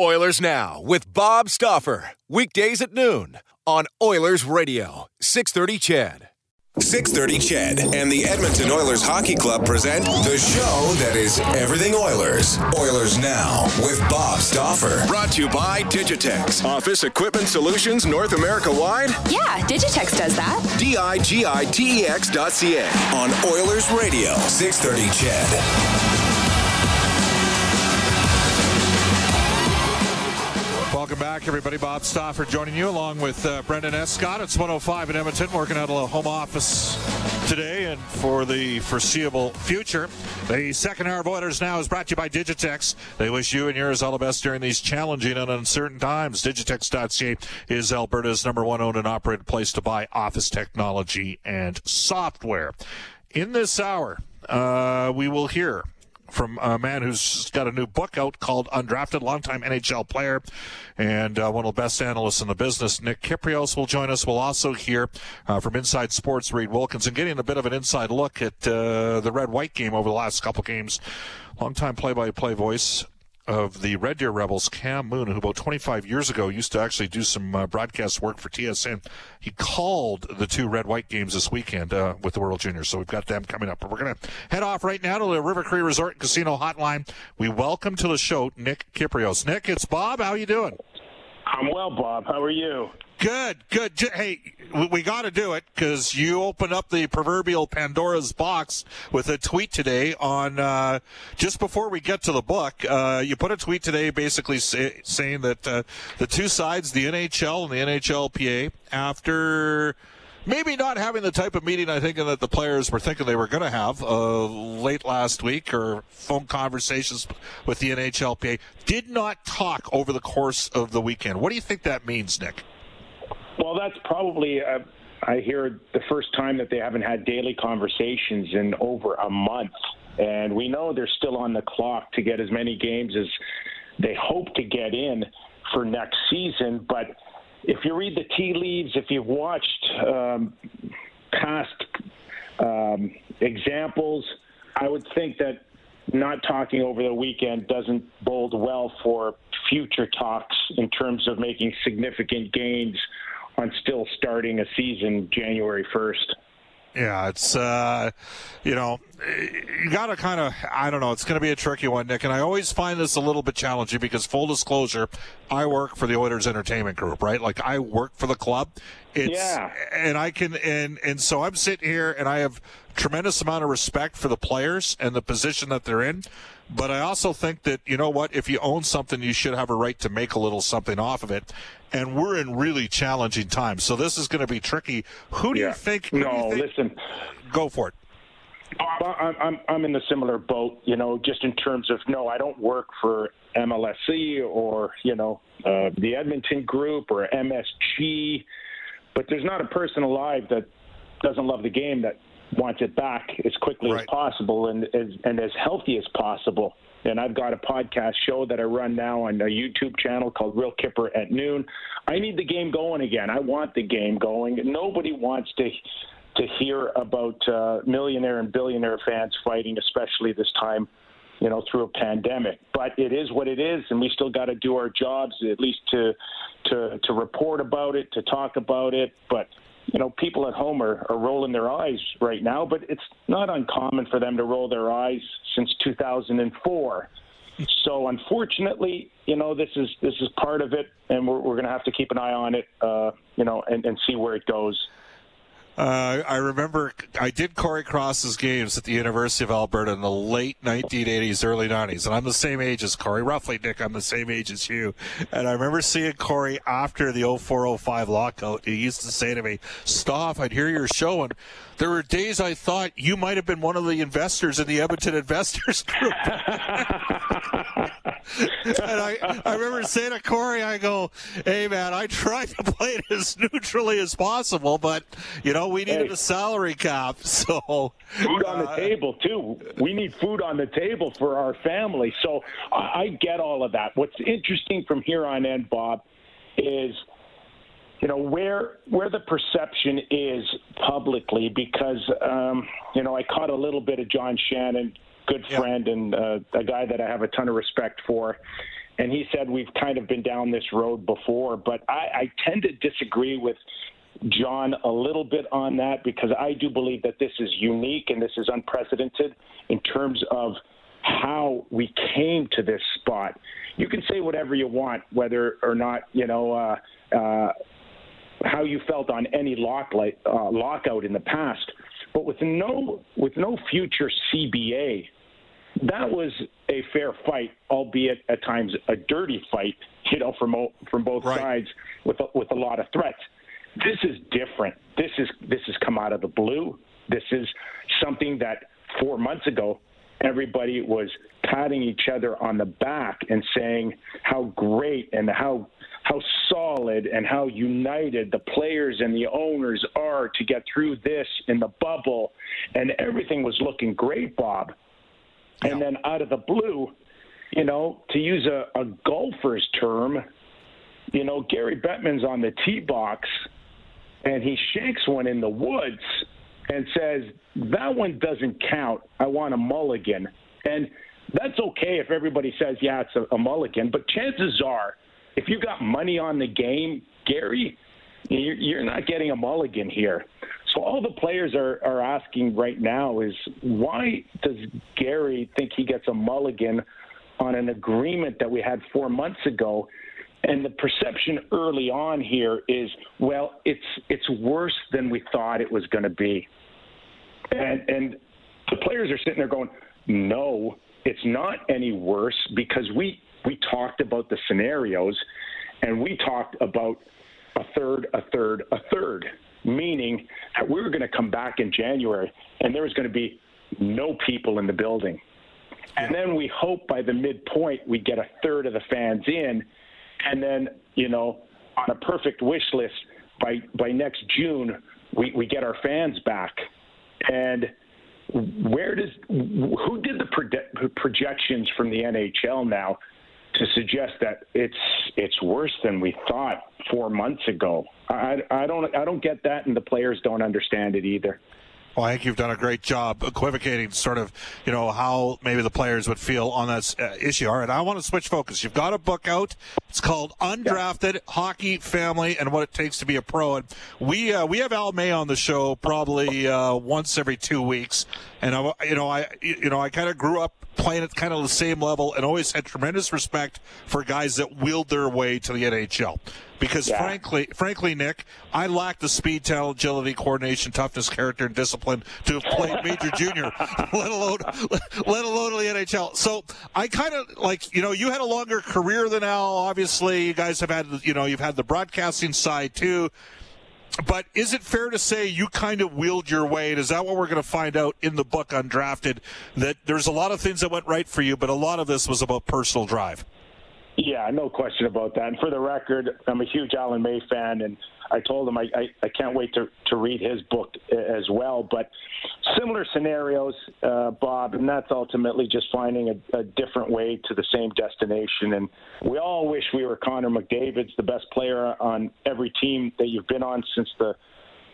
Oilers Now with Bob Stauffer. Weekdays at noon on Oilers Radio, 630 CHED. 630 CHED and the Edmonton Oilers Hockey Club present the show that is everything Oilers. Oilers Now with Bob Stauffer. Brought to you by Digitex. Office Equipment Solutions North America wide? Yeah, Digitex does that. D-I-G-I-T-E-X dot C-A on Oilers Radio, 630 CHED. Welcome back, everybody. Bob Stauffer joining you along with uh, Brendan S. Scott. It's 105 in Edmonton, working out of a home office today and for the foreseeable future. The second hour of Oilers Now is brought to you by Digitex. They wish you and yours all the best during these challenging and uncertain times. Digitex.ca is Alberta's number one owned and operated place to buy office technology and software. In this hour, uh, we will hear from a man who's got a new book out called Undrafted, longtime NHL player and uh, one of the best analysts in the business. Nick Kypreos will join us. We'll also hear uh, from Inside Sports, Reid Wilkinson, getting a bit of an inside look at uh, the Red White game over the last couple games. Longtime play by play voice of the Red Deer Rebels, Cam Moon, who about 25 years ago used to actually do some uh, broadcast work for TSN. He called the two Red White games this weekend uh, with the World Juniors, so we've got them coming up. But we're going to head off right now to the River Cree Resort and Casino Hotline. We welcome to the show Nick Kypreos. Nick, it's Bob. How you doing? I'm well, Bob. How are you? Good, good. Hey, we got to do it because you opened up the proverbial Pandora's box with a tweet today on uh, just before we get to the book. Uh, you put a tweet today basically say, saying that uh, the two sides, the NHL and the NHLPA, after maybe not having the type of meeting I think that the players were thinking they were going to have uh, late last week or phone conversations with the NHLPA, did not talk over the course of the weekend. What do you think that means, Nick? Well, that's probably, uh, I hear the first time that they haven't had daily conversations in over a month. And we know they're still on the clock to get as many games as they hope to get in for next season. But if you read the tea leaves, if you've watched um, past um, examples, I would think that not talking over the weekend doesn't bode well for future talks in terms of making significant gains on still starting a season January 1st. Yeah, it's uh, you know, you got to kind of I don't know. It's going to be a tricky one, Nick. And I always find this a little bit challenging because full disclosure, I work for the Oilers Entertainment Group, right? Like I work for the club. It's, yeah. And I can and and so I'm sitting here and I have tremendous amount of respect for the players and the position that they're in. But I also think that you know what, if you own something, you should have a right to make a little something off of it and we're in really challenging times. So this is going to be tricky. Who do yeah. you think? No, you think, listen. Go for it. I'm, I'm I'm in the similar boat, you know, just in terms of no, I don't work for MLSE or you know uh, the Edmonton Group or MSG, but there's not a person alive that doesn't love the game that wants it back as quickly right. as possible and as and as healthy as possible and I've got a podcast show that I run now on a YouTube channel called Real Kyper at noon. I need the game going again. I want the game going. Nobody wants to to hear about uh, millionaire and billionaire fans fighting, especially this time, you know, through a pandemic. But it is what it is, and we still got to do our jobs, at least to to to report about it, to talk about it. But you know, people at home are, are rolling their eyes right now, but it's not uncommon for them to roll their eyes since 2004. So unfortunately, you know, this is this is part of it, and we're, we're going to have to keep an eye on it, uh, you know, and, and see where it goes. Uh, I remember I did Cory Cross's games at the University of Alberta in the late 1980s, early 90s, and I'm the same age as Cory. Roughly, Nick, I'm the same age as you. And I remember seeing Cory after the 0405 lockout. He used to say to me, "Stop! I'd hear your show, and there were days I thought you might have been one of the investors in the Edmonton Investors Group." and I, I remember saying to Cory, I go, hey, man, I tried to play it as neutrally as possible, but, you know, we needed hey, a salary cap. So, food on the uh, table, too. We need food on the table for our family. So I, I get all of that. What's interesting from here on end, Bob, is you know where where the perception is publicly because um, you know I caught a little bit of John Shannon good friend and uh, a guy that I have a ton of respect for. And he said we've kind of been down this road before, but I, I tend to disagree with John a little bit on that because I do believe that this is unique and this is unprecedented in terms of how we came to this spot. You can say whatever you want, whether or not you know uh, uh, how you felt on any lock light, uh, lockout in the past. But with no with no future CBA, that was a fair fight, albeit at times a dirty fight. You know, from from both right. sides with a, with a lot of threats. This is different. This is this has come out of the blue. This is something that four months ago everybody was patting each other on the back and saying how great and how how solid and how united the players and the owners are to get through this in the bubble. And everything was looking great bob. And then out of the blue you know to use a, a golfer's term you know gary bettman's on the tee box and he shanks one in the woods and says that one doesn't count. I want a mulligan. And that's okay if everybody says yeah it's a, a mulligan but chances are if you got money on the game, Gary, you're, not getting a mulligan here. So all the players are, are asking right now is why does Gary think he gets a mulligan on an agreement that we had four months ago? And the perception early on here is, well, it's it's worse than we thought it was going to be. And and the players are sitting there going, no, it's not any worse because we we talked about the scenarios and we talked about a third, a third, a third, meaning that we were going to come back in January and there was going to be no people in the building. And then we hope by the midpoint we get a third of the fans in. And then, you know, on a perfect wish list, by, by next June, we, we get our fans back. And where does who did the projections from the NHL now to suggest that it's it's worse than we thought four months ago. I, I don't I don't get that, and the players don't understand it either. Well, I think you've done a great job equivocating sort of, you know, how maybe the players would feel on that uh, issue. All right, I want to switch focus. You've got a book out. It's called Undrafted yeah. Hockey Family and What It Takes to Be a Pro. And we uh, we have Al May on the show probably uh, once every two weeks. And I, you know, I you know I kind of grew up playing at kind of the same level and always had tremendous respect for guys that wheeled their way to the NHL. Because yeah. frankly, frankly, Nick, I lack the speed, talent, agility, coordination, toughness, character, and discipline to have played major junior, let alone let alone the NHL. So I kind of like you know you had a longer career than Al. Obviously, you guys have had you know you've had the broadcasting side too. But is it fair to say you kind of wheeled your way? And is that what we're going to find out in the book Undrafted? That there's a lot of things that went right for you, but a lot of this was about personal drive. Yeah, no question about that. And for the record, I'm a huge Alan May fan, and I told him I, I, I can't wait to, to read his book as well. But similar scenarios, uh, Bob, and that's ultimately just finding a, a different way to the same destination. And we all wish we were Connor McDavid's the best player on every team that you've been on since the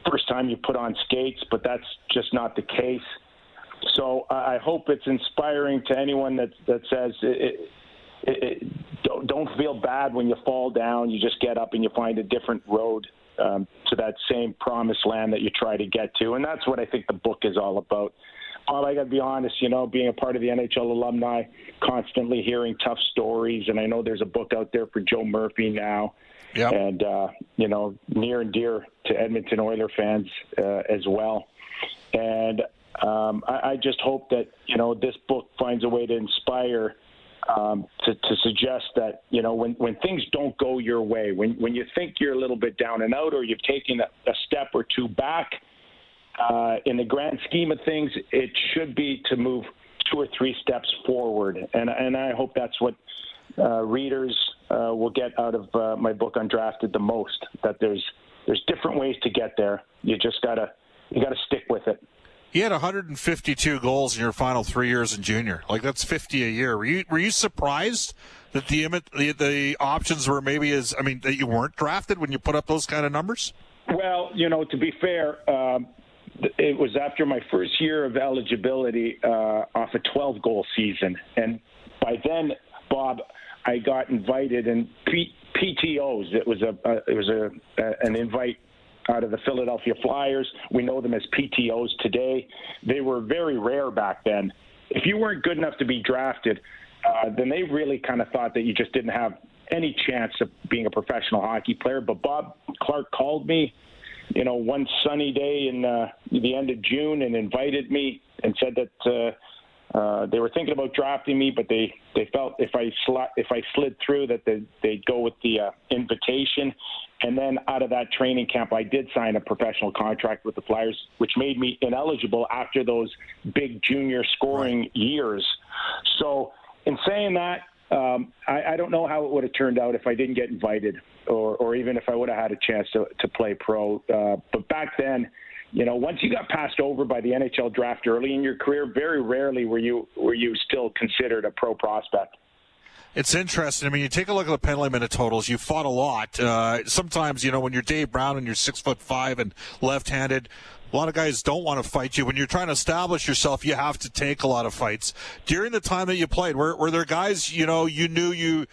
first time you put on skates, but that's just not the case. So I hope it's inspiring to anyone that that says it, it, it, don't, don't feel bad when you fall down. You just get up and you find a different road um, to that same promised land that you try to get to. And that's what I think the book is all about. Bob, I got to be honest, you know, being a part of the NHL alumni, constantly hearing tough stories, and I know there's a book out there for Joe Murphy now, yep. and uh, you know, near and dear to Edmonton Oiler fans uh, as well. And um, I, I just hope that you know this book finds a way to inspire. Um, to, to suggest that you know when, when things don't go your way, when when you think you're a little bit down and out, or you've taken a, a step or two back, uh, in the grand scheme of things, it should be to move two or three steps forward, and and I hope that's what uh, readers uh, will get out of uh, my book Undrafted the most. That there's there's different ways to get there. You just gotta you gotta stick with it. You had 152 goals in your final three years in junior. Like that's 50 a year. Were you were you surprised that the the, the options were maybe as I mean that you weren't drafted when you put up those kind of numbers? Well, you know, to be fair, um, it was after my first year of eligibility uh, off a 12 goal season, and by then, Bob, I got invited and P- PTOS. It was a, a it was a, a an invite out of the Philadelphia Flyers. We know them as PTOS today. They were very rare back then. If you weren't good enough to be drafted, uh, then they really kind of thought that you just didn't have any chance of being a professional hockey player. But Bob Clarke called me you know, one sunny day in uh, the end of June and invited me and said that uh, uh, they were thinking about drafting me, but they, they felt if I if I slid through that they, they'd go with the uh, invitation. And then out of that training camp, I did sign a professional contract with the Flyers, which made me ineligible after those big junior scoring years. So, in saying that, um, I, I don't know how it would have turned out if I didn't get invited, or, or even if I would have had a chance to, to play pro. Uh, but back then, you know, once you got passed over by the NHL draft early in your career, very rarely were you were you still considered a pro prospect. It's interesting. I mean, you take a look at the penalty minute totals. You fought a lot. Uh, sometimes, you know, when you're Dave Brown and you're six foot five and left-handed, a lot of guys don't want to fight you. When you're trying to establish yourself, you have to take a lot of fights. During the time that you played, were, were there guys, you know, you knew you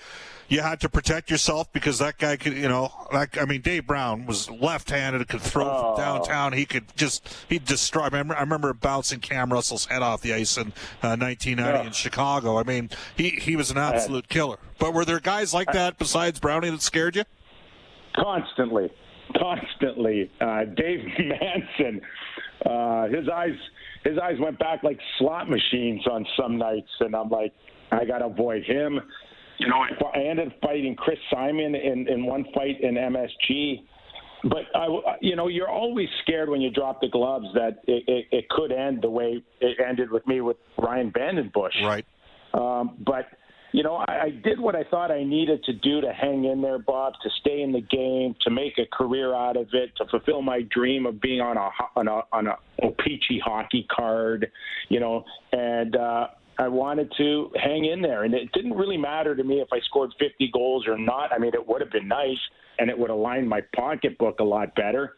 you had to protect yourself because that guy could, you know, like I mean, Dave Brown was left-handed, could throw oh. from downtown. He could just he'd destroy. I remember, I remember bouncing Cam Russell's head off the ice in uh, 1990 yeah. in Chicago. I mean, he he was an absolute killer. But were there guys like that besides Brownie that scared you? Constantly, constantly. Uh, Dave Manson, uh, his eyes his eyes went back like slot machines on some nights, and I'm like, I got to avoid him. You know, I ended up fighting Chris Simon in, in one fight in MSG. But I, you know, you're always scared when you drop the gloves that it, it, it could end the way it ended with me with Ryan VandenBussche. Right. Um, but you know, I, I did what I thought I needed to do to hang in there, Bob, to stay in the game, to make a career out of it, to fulfill my dream of being on a on a on a O-Pee-Chee hockey card, you know, and uh, I wanted to hang in there, and it didn't really matter to me if I scored 50 goals or not. I mean, it would have been nice, and it would align my pocketbook a lot better.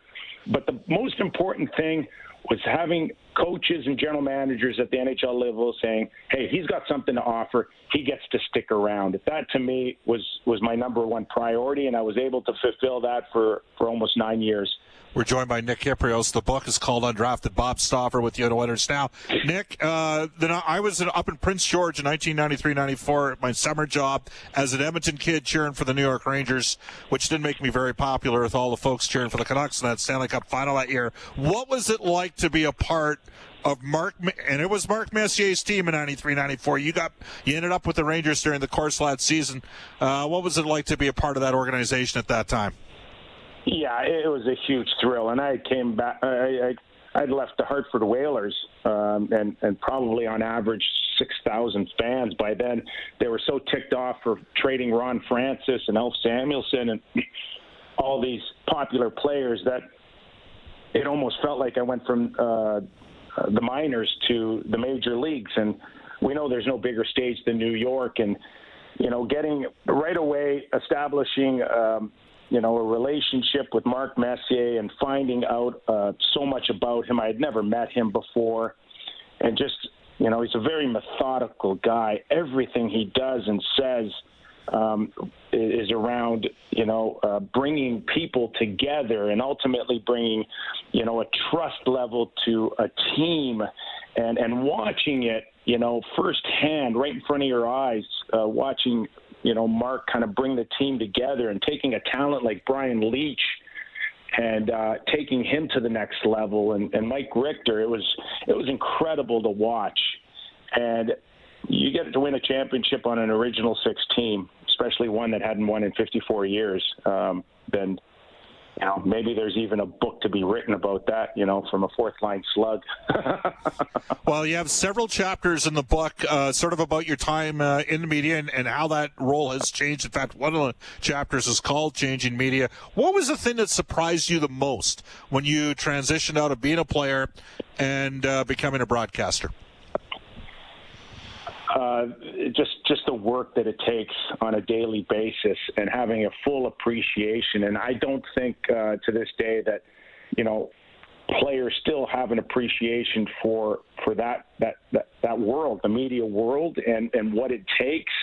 But the most important thing was having coaches and general managers at the NHL level saying, "Hey, he's got something to offer. He gets to stick around." That to me was was my number one priority, and I was able to fulfill that for for almost nine years. We're joined by Nick Kypreos. The book is called Undrafted. Bob Stauffer with the Oilers now. Nick, uh, then I was up in Prince George in 1993-94 at my summer job as an Edmonton kid cheering for the New York Rangers, which didn't make me very popular with all the folks cheering for the Canucks in that Stanley Cup final that year. What was it like to be a part of Mark, and it was Mark Messier's team in 93 94. You got, you ended up with the Rangers during the course of that season. Uh, what was it like to be a part of that organization at that time? Yeah, it was a huge thrill, and I came back. I, I I'd left the Hartford Whalers, um, and and probably on average six thousand fans by then. They were so ticked off for trading Ron Francis and Ulf Samuelsson and all these popular players that it almost felt like I went from uh, the minors to the major leagues. And we know there's no bigger stage than New York, and you know, getting right away establishing. Um, you know, a relationship with Mark Messier and finding out uh, so much about him. I had never met him before. And just, you know, he's a very methodical guy. Everything he does and says um, is around you know uh, bringing people together and ultimately bringing you know a trust level to a team and and watching it you know firsthand right in front of your eyes uh, watching you know Mark kind of bring the team together and taking a talent like Brian Leetch and uh, taking him to the next level and, and Mike Richter it was it was incredible to watch. And you get to win a championship on an original six team especially one that hadn't won in 54 years, um, then you know maybe there's even a book to be written about that. You know, from a fourth line slug. well, you have several chapters in the book, uh, sort of about your time uh, in the media and, and how that role has changed. In fact, one of the chapters is called "Changing Media." What was the thing that surprised you the most when you transitioned out of being a player and uh, becoming a broadcaster? Uh, just just the work that it takes on a daily basis and having a full appreciation. And I don't think uh, to this day that you know players still have an appreciation for for that that that, that world, the media world, and and what it takes.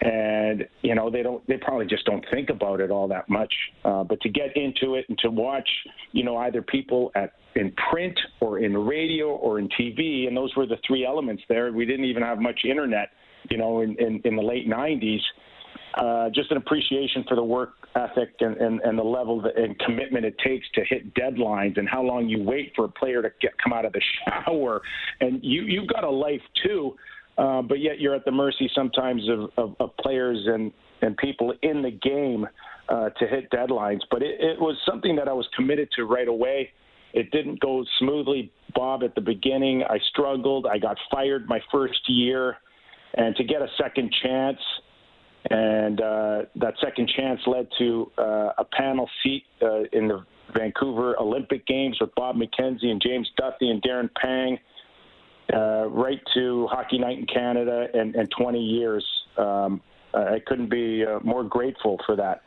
And you know they don't they probably just don't think about it all that much. Uh, but to get into it and to watch, you know, either people at in print or in radio or in TV, and those were the three elements there. We didn't even have much internet, you know, in, in, in the late 90s. Uh, just an appreciation for the work ethic and, and, and the level and commitment it takes to hit deadlines and how long you wait for a player to get come out of the shower. And you, you've got a life too, uh, but yet you're at the mercy sometimes of, of, of players and, and people in the game uh, to hit deadlines. But it, it was something that I was committed to right away. It didn't go smoothly, Bob, at the beginning. I struggled. I got fired my first year. And to get a second chance, and uh, that second chance led to uh, a panel seat uh, in the Vancouver Olympic Games with Bob McKenzie and James Duthie and Darren Pang, uh, right to Hockey Night in Canada and, and 20 years. Um, I couldn't be uh, more grateful for that.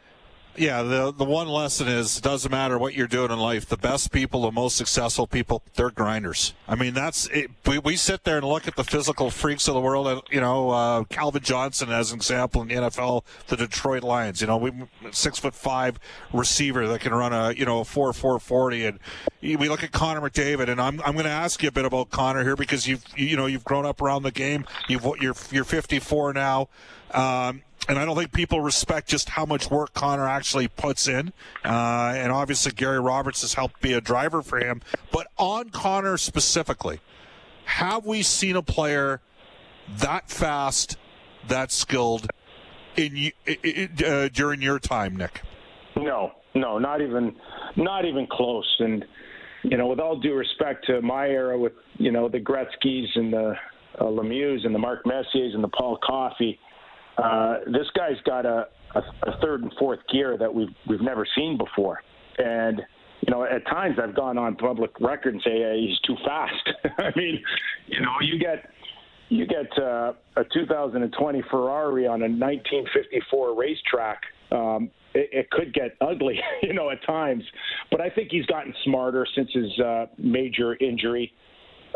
Yeah, the the one lesson is it doesn't matter what you're doing in life. The best people, the most successful people, they're grinders. I mean, that's it. We, we sit there and look at the physical freaks of the world. And, you know, uh, Calvin Johnson as an example in the NFL, the Detroit Lions. You know, we six foot five receiver that can run a you know a four four forty, and we look at Connor McDavid. And I'm I'm going to ask you a bit about Connor here because you've you know you've grown up around the game. You've you're you're 54 now. Um, and I don't think people respect just how much work Connor actually puts in. Uh, and obviously, Gary Roberts has helped be a driver for him. But on Connor specifically, have we seen a player that fast, that skilled in uh, during your time, Nick? No, no, not even, not even close. And you know, with all due respect to my era, with you know the Gretzky's and the uh, Lemieux and the Mark Messiers and the Paul Coffey uh, this guy's got a, a, a third and fourth gear that we've we've never seen before, and you know, at times I've gone on public record and say hey, he's too fast. I mean, you know, you get you get uh, a 2020 Ferrari on a 1954 racetrack. Um, it, it could get ugly, you know, at times. But I think he's gotten smarter since his uh, major injury.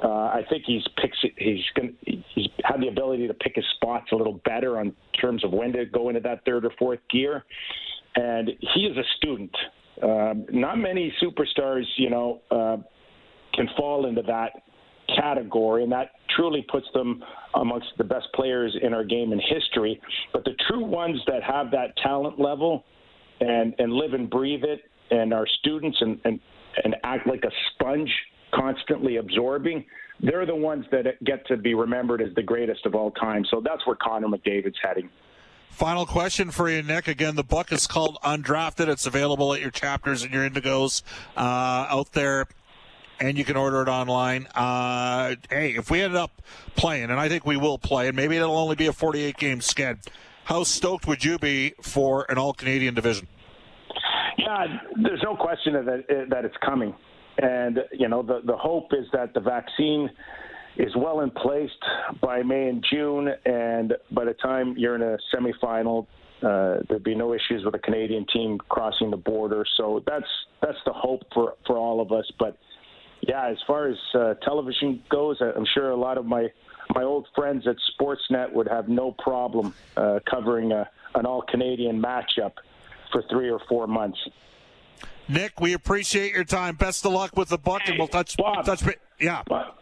Uh, I think he's picks he's going he's had the ability to pick his spots a little better on terms of when to go into that third or fourth gear, and he is a student. Um, not many superstars, you know, uh, can fall into that category, and that truly puts them amongst the best players in our game in history. But the true ones that have that talent level and and live and breathe it, and are students and and, and act like a sponge constantly absorbing, they're the ones that get to be remembered as the greatest of all time. So that's where Connor McDavid's heading. Final question for you, Nick. Again, the book is called Undrafted. It's available at your chapters and your indigos uh, out there, and you can order it online. Uh, hey, if we ended up playing, and I think we will play, and maybe it'll only be a 48 game sked, how stoked would you be for an all Canadian division? Yeah, there's no question that, that it's coming. And, you know, the, the hope is that the vaccine is well in place by May and June. And by the time you're in a semifinal, uh, there'd be no issues with a Canadian team crossing the border. So that's that's the hope for, for all of us. But Yeah, as far as uh, television goes, I'm sure a lot of my my old friends at Sportsnet would have no problem uh, covering a, an all Canadian matchup for three or four months. Nick, we appreciate your time. Best of luck with the buck, and we'll touch. Bob, touch. Yeah. Bob,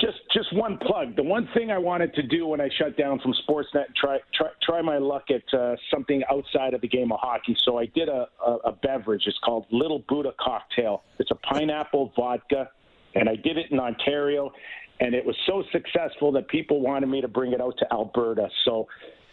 just just one plug. The one thing I wanted to do when I shut down from Sportsnet, try try try my luck at uh, something outside of the game of hockey. So I did a, a, a beverage. It's called Little Buddha Cocktail. It's a pineapple vodka, and I did it in Ontario and it was so successful that people wanted me to bring it out to Alberta. So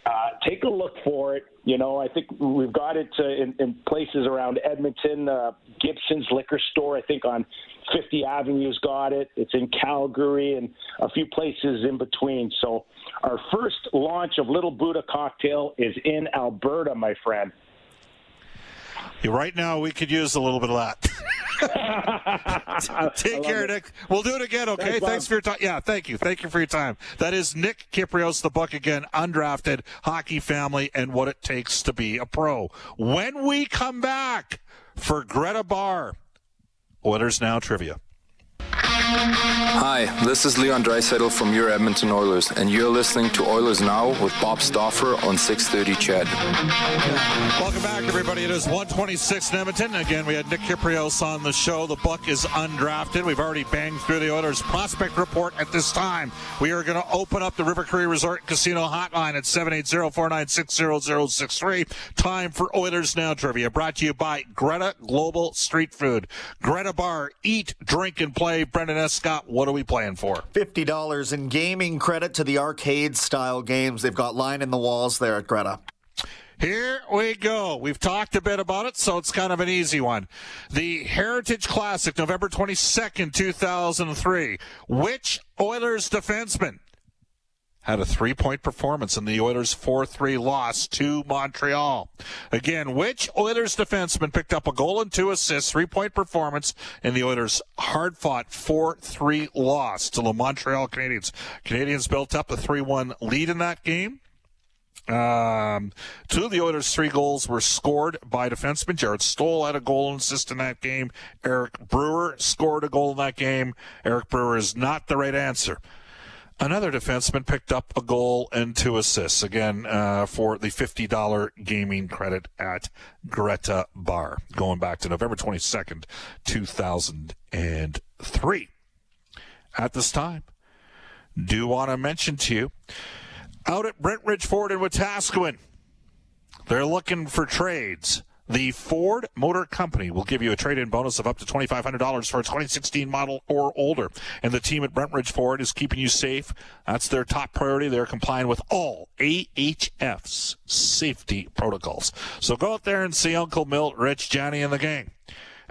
uh, take a look for it. You know, I think we've got it uh, in, in, places around Edmonton. Uh, Gibson's liquor store, I think, on 50 Avenue's got it. It's in Calgary and a few places in between. So our first launch of Little Buddha Cocktail is in Alberta, my friend. Right now, we could use a little bit of that. Take care, it. Nick. We'll do it again, okay? Thanks, Thanks, for your time. Yeah, thank you. Thank you for your time. That is Nick Kypreos, the book again, undrafted hockey family and what it takes to be a pro. When we come back for Greta Bar, Oilers Now Trivia. Hi, this is Leon Draisaitl from your Edmonton Oilers, and you're listening to Oilers Now with Bob Stauffer on 6:30 CHED. Welcome back, everybody. It is 126 in Edmonton. Again, we had Nick Kypreos on the show. The buck is undrafted. We've already banged through the Oilers prospect report at this time. We are going to open up the River Cree Resort Casino hotline at 780-496-0063. Time for Oilers Now Trivia, brought to you by Greta Global Street Food. Greta Bar, eat, drink, and play. Brendan S. Scott, what are we playing for? $50 in gaming credit to the arcade style games. They've got line in the walls there at Greta. Here we go. We've talked a bit about it, so it's kind of an easy one. The Heritage Classic, November 22nd, 2003. Which Oilers defenseman had a three point performance in the Oilers 4 3 loss to Montreal. Again, which Oilers defenseman picked up a goal and two assists, three point performance in the Oilers' hard fought 4 3 loss to the Montreal Canadiens? Canadiens built up a 3 1 lead in that game. Um, two of the Oilers' three goals were scored by defenseman Jarret Stoll had a goal and assist in that game. Eric Brewer scored a goal in that game. Eric Brewer is not the right answer. Another defenseman picked up a goal and two assists, again, uh, for the $50 gaming credit at Greta Bar, going back to November 22nd, 2003. At this time, do want to mention to you, out at Brentridge Ford in Wetaskiwin, they're looking for trades. The Ford Motor Company will give you a trade-in bonus of up to $2,500 for a 2016 model or older. And the team at Brentridge Ford is keeping you safe. That's their top priority. They're complying with all AHS's safety protocols. So go out there and see Uncle Milt, Rich, Johnny, and the gang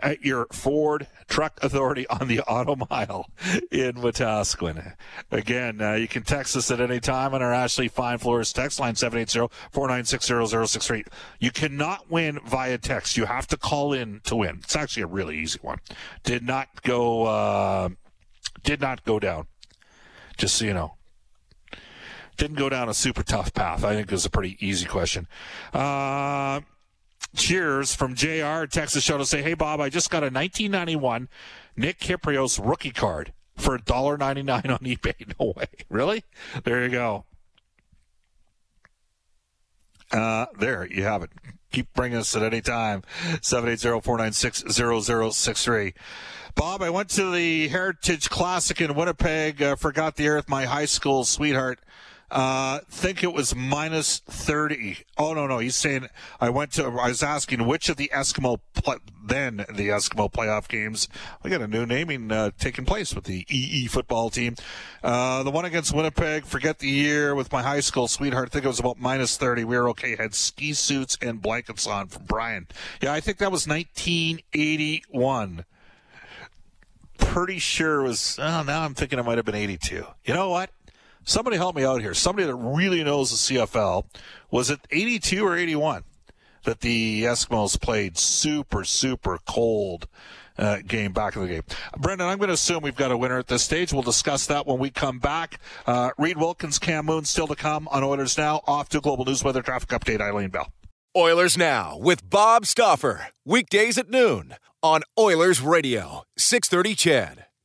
at your Ford Truck Authority on the Auto Mile in Wetaskiwin. Again, uh, you can text us at any time on our Ashley Fine Floors text line 780-496-0063. You cannot win via text. You have to call in to win. It's actually a really easy one. Did not go, uh, did not go down. Just so you know didn't go down a super tough path. I think it was a pretty easy question. Uh, cheers from JR Texas Show to say, Hey, Bob, I just got a 1991 Nick Kypreos rookie card for $1.99 on eBay. No way. Really? There you go. Uh, there you have it. Keep bringing us at any time. 780-496-0063. Bob, I went to the Heritage Classic in Winnipeg. Uh, forgot the earth, my high school sweetheart. Uh, think it was minus 30. Oh, no, no. He's saying, I went to, I was asking which of the Eskimo, then the Eskimo playoff games, we got a new naming uh, taking place with the EE football team. Uh, the one against Winnipeg, forget the year with my high school sweetheart. I think it was about minus 30. We were okay. Had ski suits and blankets on from Brian. Yeah, I think that was 1981 pretty sure it was. Oh, now I'm thinking it might have been 82. You know what? Somebody help me out here. Somebody that really knows the CFL. Was it 82 or 81 that the Eskimos played super, super cold uh, game back in the game? Brendan, I'm going to assume we've got a winner at this stage. We'll discuss that when we come back. Uh, Reid Wilkins, Cam Moon still to come on Oilers Now. Off to Global News Weather Traffic Update, Eileen Bell. Oilers Now with Bob Stauffer. Weekdays at noon on Oilers Radio, 630 CHED.